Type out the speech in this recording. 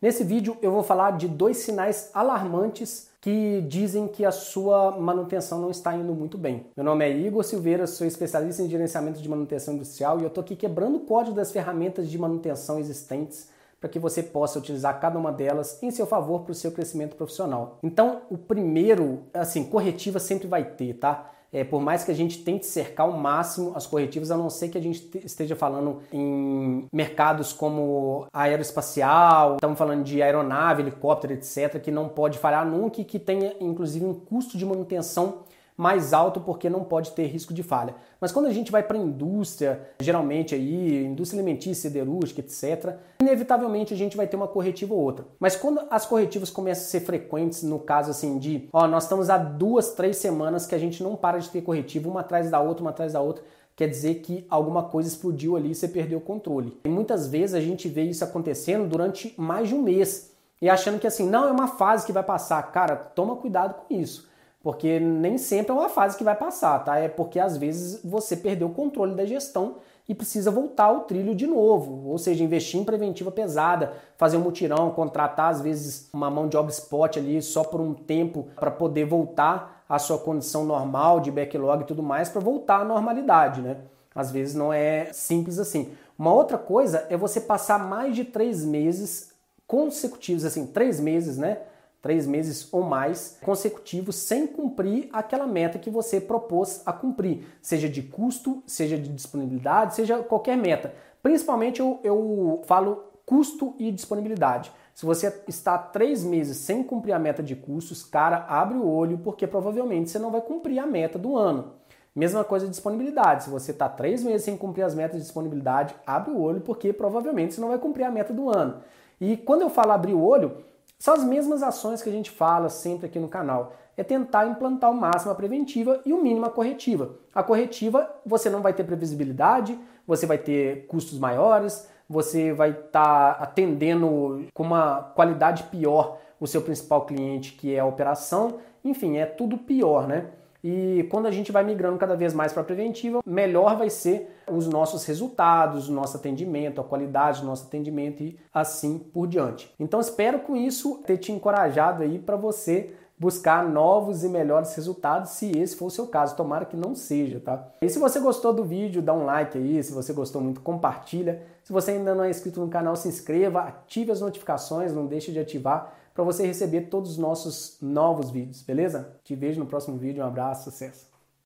Nesse vídeo eu vou falar de dois sinais alarmantes que dizem que a sua manutenção não está indo muito bem. Meu nome é Igor Silveira, sou especialista em gerenciamento de manutenção industrial e eu estou aqui quebrando o código das ferramentas de manutenção existentes para que você possa utilizar cada uma delas em seu favor para o seu crescimento profissional. Então, o primeiro, assim, corretiva sempre vai ter, tá? É, por mais que a gente tente cercar ao máximo as corretivas, a não ser que a gente esteja falando em mercados como aeroespacial, estamos falando de aeronave, helicóptero, etc., que não pode falhar nunca e que tenha inclusive um custo de manutenção mais alto porque não pode ter risco de falha. Mas quando a gente vai para a indústria, geralmente aí, indústria alimentícia, siderúrgica, etc., inevitavelmente a gente vai ter uma corretiva ou outra. Mas quando as corretivas começam a ser frequentes, no caso assim de, ó, nós estamos há duas, três semanas que a gente não para de ter corretiva, uma atrás da outra, uma atrás da outra, quer dizer que alguma coisa explodiu ali e você perdeu o controle. E muitas vezes a gente vê isso acontecendo durante mais de um mês e achando que assim, não, é uma fase que vai passar. Cara, toma cuidado com isso. Porque nem sempre é uma fase que vai passar, tá? É porque às vezes você perdeu o controle da gestão e precisa voltar ao trilho de novo. Ou seja, investir em preventiva pesada, fazer um mutirão, contratar às vezes uma mão de obra spot ali só por um tempo para poder voltar à sua condição normal de backlog e tudo mais, para voltar à normalidade, né? Às vezes não é simples assim. Uma outra coisa é você passar mais de três meses consecutivos, assim, três meses, né? Três meses ou mais consecutivos sem cumprir aquela meta que você propôs a cumprir, seja de custo, seja de disponibilidade, seja qualquer meta. Principalmente eu, eu falo custo e disponibilidade. Se você está três meses sem cumprir a meta de custos, cara, abre o olho porque provavelmente você não vai cumprir a meta do ano. Mesma coisa de disponibilidade. Se você está três meses sem cumprir as metas de disponibilidade, abre o olho porque provavelmente você não vai cumprir a meta do ano. E quando eu falo abrir o olho, são as mesmas ações que a gente fala sempre aqui no canal. É tentar implantar o máximo a preventiva e o mínimo a corretiva. A corretiva você não vai ter previsibilidade, você vai ter custos maiores, você vai estar tá atendendo com uma qualidade pior o seu principal cliente, que é a operação. Enfim, é tudo pior, né? E quando a gente vai migrando cada vez mais para a preventiva, melhor vai ser os nossos resultados, o nosso atendimento, a qualidade do nosso atendimento e assim por diante. Então espero com isso ter te encorajado aí para você buscar novos e melhores resultados, se esse for o seu caso. Tomara que não seja, tá? E se você gostou do vídeo, dá um like aí. Se você gostou muito, compartilha. Se você ainda não é inscrito no canal, se inscreva, ative as notificações, não deixe de ativar para você receber todos os nossos novos vídeos, beleza? Te vejo no próximo vídeo, um abraço, sucesso!